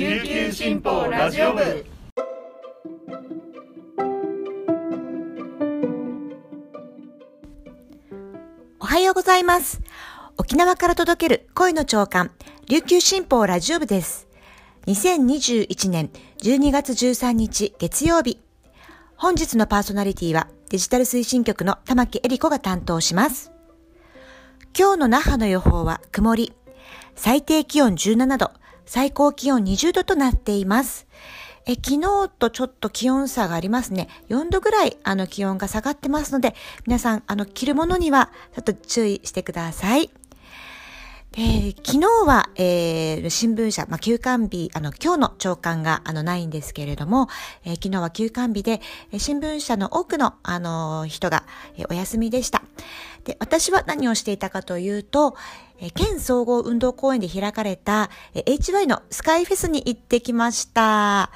琉球新報ラジオ部おはようございます。沖縄から届ける恋の長官、琉球新報ラジオ部です。2021年12月13日月曜日。本日のパーソナリティはデジタル推進局の玉木恵里子が担当します。今日の那覇の予報は曇り。最低気温17度、最高気温20度となっています。え昨日とちょっと気温差がありますね。4度ぐらいあの気温が下がってますので、皆さんあの着るものにはちょっと注意してください。昨日は、えー、新聞社、まあ、休館日、あの、今日の朝刊が、あの、ないんですけれども、えー昨日は休館日で、新聞社の多くの、あの人が、えお休みでした。で、私は何をしていたかというと、え県総合運動公園で開かれた、え HY のスカイフェスに行ってきました。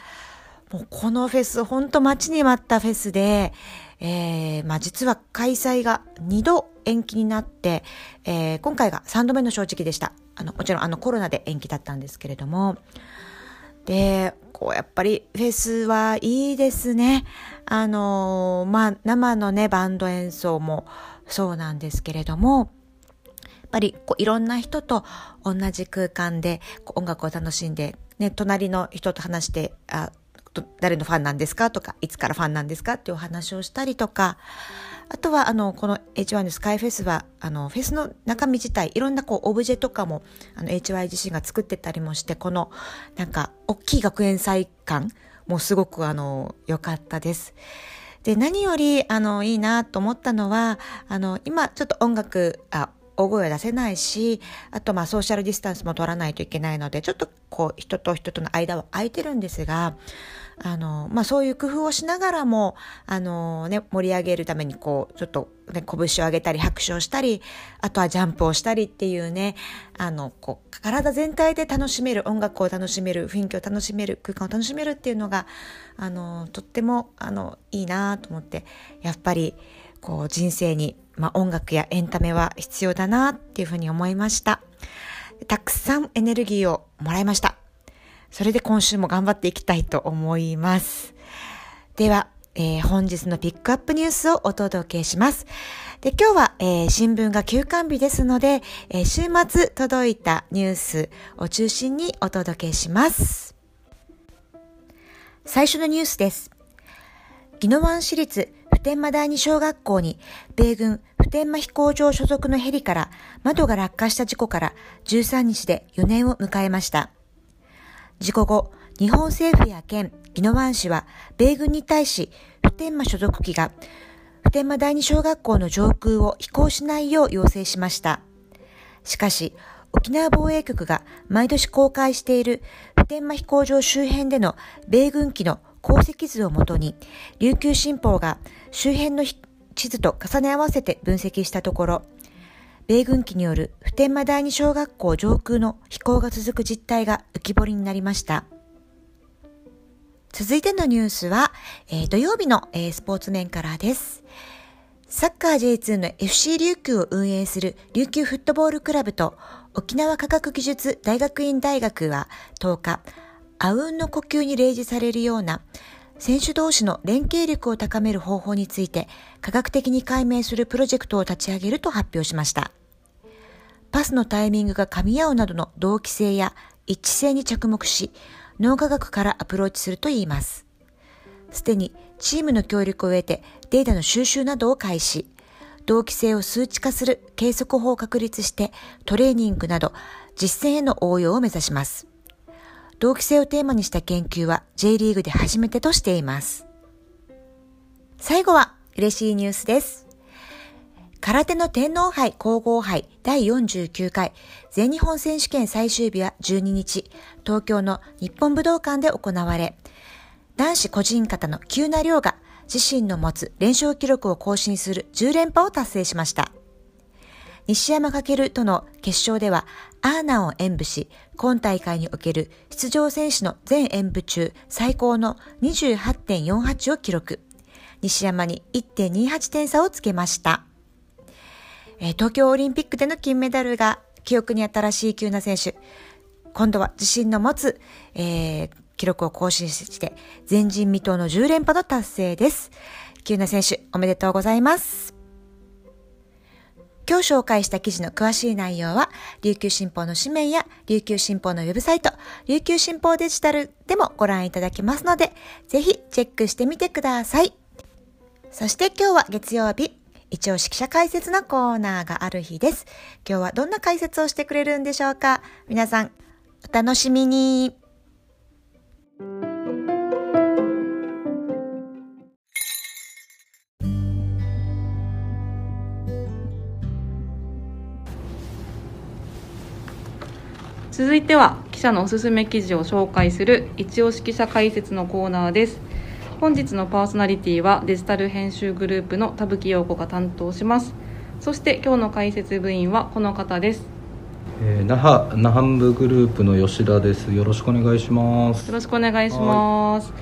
もうこのフェス、ほんと待ちに待ったフェスで、えーまあ実は開催が2度延期になって、えー今回が3度目の正直でした。あの、もちろんあのコロナで延期だったんですけれども、で、こうやっぱりフェスはいいですね。あのーまあ生のね、バンド演奏もそうなんですけれども、やっぱりこういろんな人と同じ空間で音楽を楽しんで、ね、隣の人と話して、あ、誰のファンなんですか？とか、いつからファンなんですか？っていうお話をしたりとか、あとは、あの、この H1 のスカイフェスは、あの、フェスの中身自体、いろんなこう、オブジェとかも、あの、HY 自身が作ってたりもして、この、なんか、大きい学園祭感もすごく、あの、良かったです。で、何より、あの、いいなと思ったのは、あの、今、ちょっと音楽、あ、大声は出せないし、あとまあソーシャルディスタンスも取らないといけないので、ちょっとこう人と人との間は空いてるんですが、あの、まあそういう工夫をしながらも、あのね、盛り上げるためにこう、ちょっとね、拳を上げたり拍手をしたり、あとはジャンプをしたりっていうね、あの、こう、体全体で楽しめる、音楽を楽しめる、雰囲気を楽しめる、空間を楽しめるっていうのが、あの、とっても、あの、いいなと思って、やっぱり、こう、人生に、まあ音楽やエンタメは必要だなっていうふうに思いました。たくさんエネルギーをもらいました。それで今週も頑張っていきたいと思います。では、えー本日のピックアップニュースをお届けします。で、今日は、えー新聞が休刊日ですので、えー週末届いたニュースを中心にお届けします。最初のニュースです。宜野湾市立天間第二小学校に米軍普天間飛行場所属のヘリから窓が落下した事故から13日で4年を迎えました。事故後、日本政府や県、宜野湾市は米軍に対し普天間所属機が普天間第二小学校の上空を飛行しないよう要請しました。しかし、沖縄防衛局が毎年公開している普天間飛行場周辺での米軍機の航跡図をもとに、琉球新報が周辺の地図と重ね合わせて分析したところ、米軍機による普天間第二小学校上空の飛行が続く実態が浮き彫りになりました。続いてのニュースは、えー土曜日の、えースポーツ面からです。サッカー J2 の FC 琉球を運営する琉球フットボールクラブと沖縄科学技術大学院大学は10日、あうんの呼吸に例示されるような選手同士の連携力を高める方法について科学的に解明するプロジェクトを立ち上げると発表しました。パスのタイミングが噛み合うなどの同期性や一致性に着目し、脳科学からアプローチするといいます。すでにチームの協力を得てデータの収集などを開始、同期性を数値化する計測法を確立してトレーニングなど実践への応用を目指します。同期性をテーマにした研究は J リーグで初めてとしています。最後は嬉しいニュースです。空手の天皇杯皇后杯第49回全日本選手権最終日は12日、東京の日本武道館で行われ、男子個人型の急な量が自身の持つ連勝記録を更新する10連覇を達成しました。西山翔との決勝では、アーナを演舞し、今大会における出場選手の全演舞中最高の28.48を記録。西山に1.28点差をつけました。えー東京オリンピックでの金メダルが記憶に新しい急な選手。今度は自身の持つ、えー、記録を更新して、前人未到の10連覇の達成です。キューナ選手、おめでとうございます。今日紹介した記事の詳しい内容は、琉球新報の紙面や琉球新報のウェブサイト、琉球新報デジタルでもご覧いただけますので、ぜひチェックしてみてください。そして今日は月曜日、一応記者解説のコーナーがある日です。今日はどんな解説をしてくれるんでしょうか？皆さん、お楽しみに。続いては記者のおすすめ記事を紹介する一押し記者解説のコーナーです。本日のパーソナリティはデジタル編集グループの田吹陽子が担当します。そして今日の解説部員はこの方です。えー、那覇那覇部グループの吉田です。よろしくお願いします。よ。ろしくお願いします。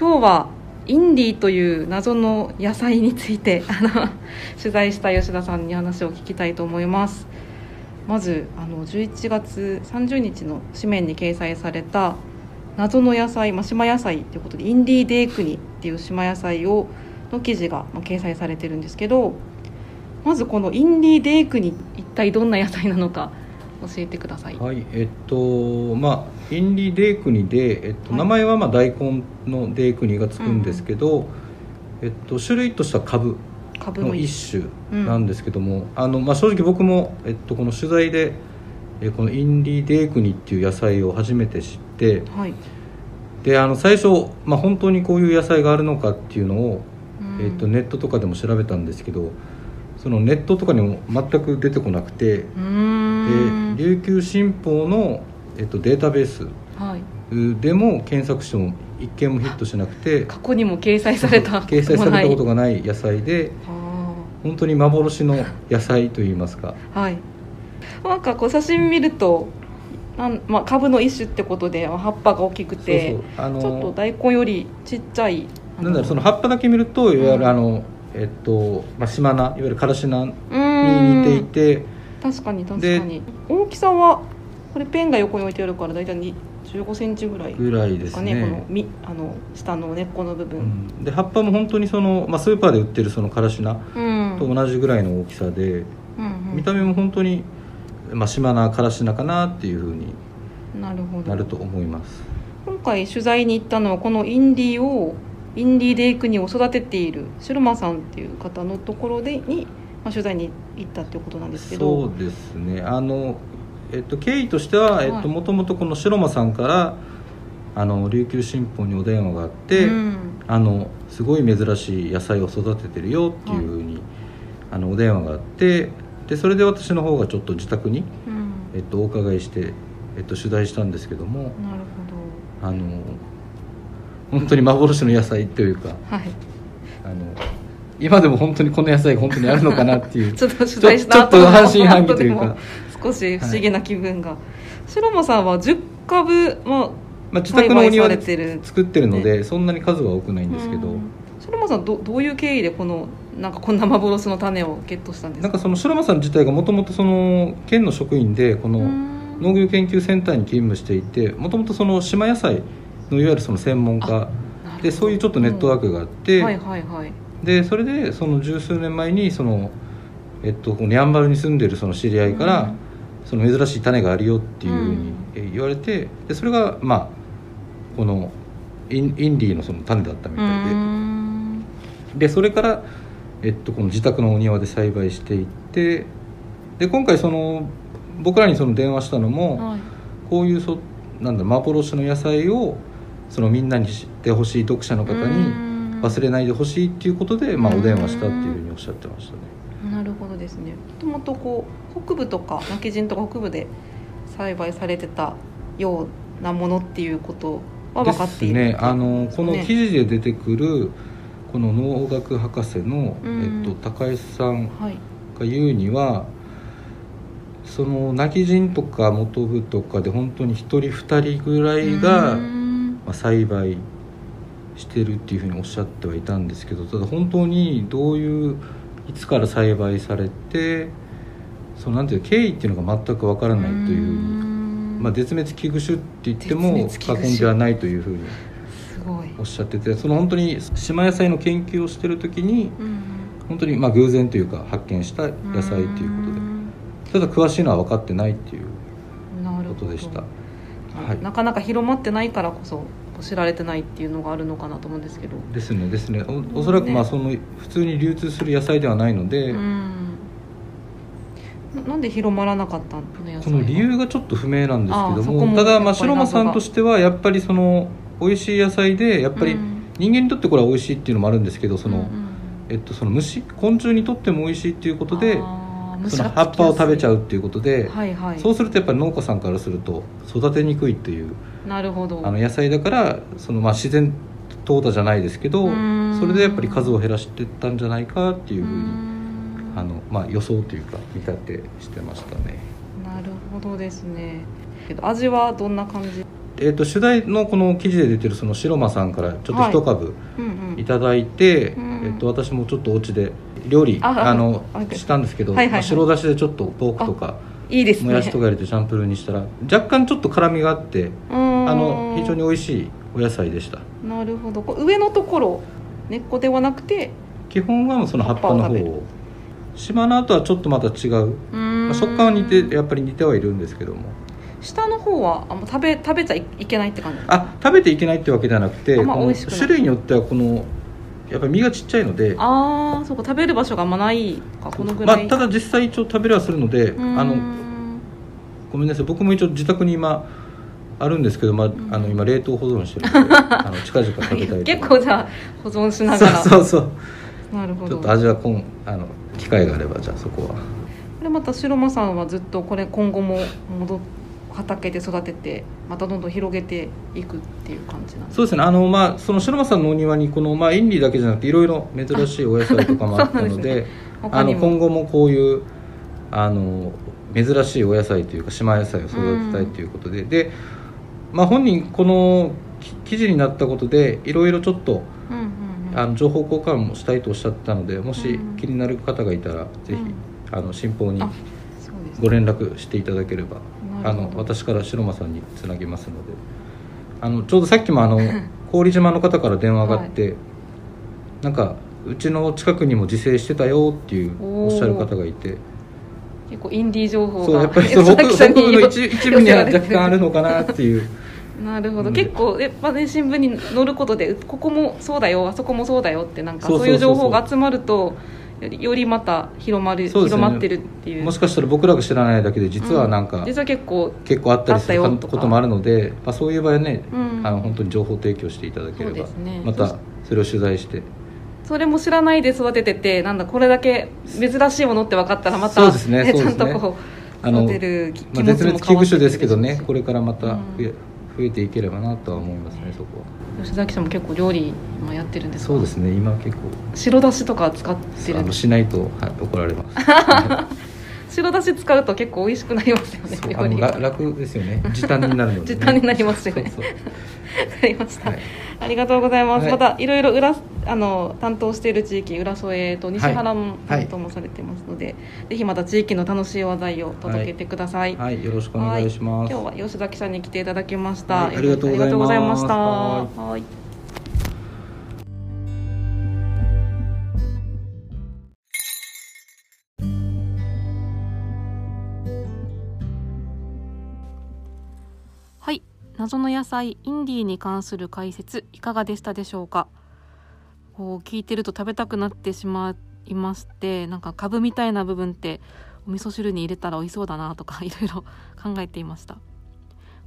今日はインディーという謎の野菜についてあの取材した吉田さんに話を聞きたいと思いますまずあの11月30日の紙面に掲載された謎の野菜、まあ、島野菜ということでインディーデークニっていう島野菜をの記事がまあ掲載されてるんですけどまずこのインディーデークニ一体どんな野菜なのか教えてください、はい、えっとまあインディデークニで、えっとはい。名前はまあ大根のデークニがつくんですけど、えっと種類とした株。の株の一種。なんですけども、あのまあ正直僕もえっとこの取材でえこのインディデークニっていう野菜を初めて知ってはい、であの最初まあ本当にこういう野菜があるのかっていうのをうん。えっとネットとかでも調べたんですけどそのネットとかにも全く出てこなくてで琉球新報の、えっと、データベースはい、でも検索しても一件もヒットしなくて過去にも掲載された掲載されたことががない野菜で本当に幻の野菜といいますか。はい。なんかこう写真見るとなん、まあ、株の一種ってことで葉っぱが大きくてあのちょっと大根よりちっちゃいあなんだろうその葉っぱだけ見るといわゆうんるあの、えっと、まあ、島菜いわゆるからし菜に似ていて確かに確かに。大きさはこれペンが横に置いてあるから大体に15センチぐらいぐらいでですかね。このみあの下の根っこの部分、うん。で葉っぱも本当にその、まあ、スーパーで売ってるそのからし菜うん。と同じぐらいの大きさで、うんうん。見た目も本当に、まあ、島菜からし菜かなっていうふうになると思います。今回取材に行ったのはこのインディーをインディーデイクニを育てているシルマさんっていう方のところでに、まあ、取材に行ったっていうことなんですけど。そうですね。あの、えっと、経緯としては、えっと、もともとこの白間さんからあの琉球新報にお電話があって、うん。あのすごい珍しい野菜を育ててるよっていうふうに、あのお電話があってでそれで私の方がちょっと自宅に、うん。えっと、お伺いして、えっと、取材したんですけどもなるあの本当に幻の野菜というかほどはい。あの今でも本当にこの野菜が本当にあるのかなっていう ちょっと取材した後ちょっと半信半疑というか少し不思議な気分が、シロマさんは10株、まあ、まあ、自宅のお庭で作ってるので、そんなに数は多くないんですけど、うん。シロマさんどどういう経緯でこのなんかこんな幻の種をゲットしたんですか？なんかその白間さん自体がもともとその県の職員でこのうん。農業研究センターに勤務していてもともとその島野菜のいわゆるその専門家でそういうちょっとネットワークがあって、はいはいはい。でそれでその十数年前にその、えっと、このやんばるに住んでるその知り合いから、うんその珍しい種があるよっていうふうに言われてでそれがまあこのインインディーのその種だったみうたいで。ん。でそれから、えっと、この自宅のお庭で栽培していってで今回その僕らにその電話したのも、はい。こういうそなんだ幻の野菜をそのみんなに知ってほしい読者の方に忘れないでほしいっていうことで、まあ、うん。お電話したっていうふうにおっしゃってましたね。なるほどですね。もともとこう北部とか泣き人とか北部で栽培されてたようなものっていうことは分かっているですね。あのこのね。記事で出てくるこの農学博士の、うん。えっと、高橋さんはい。が言うにはその泣き人とか元部とかで本当に1人2人ぐらいが、うん。まあ、栽培してるっていうふうにおっしゃってはいたんですけどただ本当にどういういつから栽培されてそのなんていうの経緯っていうのが全くわからないというふうにまあ、絶滅危惧種って言っても過言ではないというふうにおっしゃっててその本当に島野菜の研究をしてる時にうん本当にまあ偶然というか発見した野菜ということでただ詳しいのは分かってないっていうことでした。はい。なかなか広まってないからこそ知られてないっていうのがあるのかなと思うんですけど。ですねですね。おおそらくまあその普通に流通する野菜ではないので、うん。ななんで広まらなかったの野菜は？この理由がちょっと不明なんですけども。もただまあ白間さんとしてはやっぱりその美味しい野菜でやっぱりうん。人間にとってこれは美味しいっていうのもあるんですけどその、うんうん。えっと、その虫昆虫にとっても美味しいっていうことであその葉っぱを食べちゃうっていうことで、はいはい。そうするとやっぱり農家さんからすると育てにくいっていうなるほど。あの野菜だからそのまあ自然淘汰じゃないですけどうん。それでやっぱり数を減らしてったんじゃないかっていうふうにん。あの、まあ、予想というか見立てしてましたね。なるほどですね。味はどんな感じえー、と取材のこの記事で出てるその白間さんからちょっと一株うんうん。いただいて、うんえー、と私もちょっとお家で料理ああのあしたんですけど、はいはいはい。まあ白だしでちょっとポークとかいいですね。もやしとか入れてチャンプルーにしたら若干ちょっと辛みがあってあの非常に美味しいお野菜でした。なるほど。上のところ根っこではなくて基本はその葉っぱの方を。島の後はちょっとまた違う、まあ、食感は似てやっぱり似てはいるんですけども下の方はあもう食べ食べちゃいけないって感じ？あ食べていけないってわけではなくて種類によってはこのやっぱり身がちっちゃいのでああそうか。食べる場所があんまないか。このぐらい、まあ、ただ実際一応食べれはするのであのごめんなさい。僕も一応自宅に今あるんですけど、まあ、あの今冷凍保存してるので あの近々食べたいと結構じゃあ保存しながら。そうそうそう。なるほど。ちょっと味はこんあの機会があればじゃあそこは。これまた白間さんはずっとこれ今後も戻っ畑で育ててまたどんどん広げていくっていう感じなんですそうですね。あの、まあ、その白間さんのお庭にこの、まあ、インディだけじゃなくていろいろ珍しいお野菜とかもあったので他あの今後もこういうあの珍しいお野菜というか島野菜を育てたいということで、で、まあ、本人このき記事になったことでいろいろちょっとうんうんうん。あの情報交換もしたいとおっしゃってたのでもしうん。気になる方がいたら、ぜひうん。あの新報にご連絡していただければあの私から白間さんにつなぎますので。あのちょうどさっきもあの 郡島の方から電話があって、なんかうちの近くにも自生してたよっていうおっしゃる方がいて。結構インディー情報がそうやっぱりそう 僕の一一部には若干あるのかなっていう。なるほど、うん。結構やっぱね新聞に載ることでここもそうだよあそこもそうだよってなんかそうそそううそう。そういう情報が集まるとよりよりまた広まる、ね。広まってるっていう。もしかしたら僕らが知らないだけで実はなんか、う実は結構結構あったりすることもあるので、まあ、そういう場合はね、うん。あの本当に情報提供していただければ、ね。またそれを取材して。それも知らないで育てててなんだこれだけ珍しいものって分かったらまたそうですねちゃんとこうあの育てる気まあ、気持ち絶滅危惧種ですけどねこれからまた増え,、うん増えていければなとは思いますねそこは。吉崎さんも結構料理今やってるんですか？そうですね今結構白だしとか使ってる。あのしないと、はい、怒られます。白だし使うと結構美味しくなりますよねあの楽ですよね。時短になるので、ね、時短になりますよね。わかりました、はいありがとうございます、はい。またいろいろ裏あの担当している地域浦添と西原もはい担当もされてますので、ぜひまた地域の楽しい話題を届けてください、はい。よろしくお願いします、今日は吉崎さんに来ていただきました、はい。ありがとうございました。ははい謎の野菜インディーに関する解説いかがでしたでしょうか？こう聞いてると食べたくなってしまいましてなんか株みたいな部分ってお味噌汁に入れたら美味しそうだなとか いろいろ 考えていました。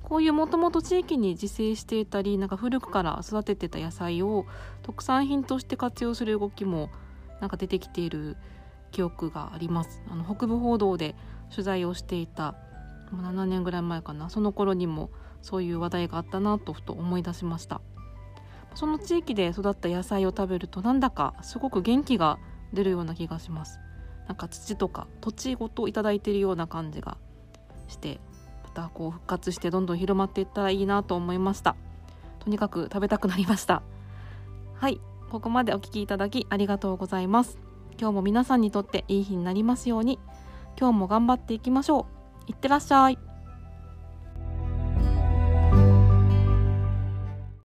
こういうもともと地域に自生していたりなんか古くから育ててた野菜を特産品として活用する動きもなんか出てきている記憶があります。あの北部報道で取材をしていた7年ぐらい前かな。その頃にもそういう話題があったなとふと思い出しました。その地域で育った野菜を食べるとなんだかすごく元気が出るような気がします。なんか土とか土地ごといただいているような感じがしてまたこう復活してどんどん広まっていったらいいなと思いました。とにかく食べたくなりました。はい。ここまでお聞きいただきありがとうございます。今日も皆さんにとっていい日になりますように今日も頑張っていきましょう。いってらっしゃい。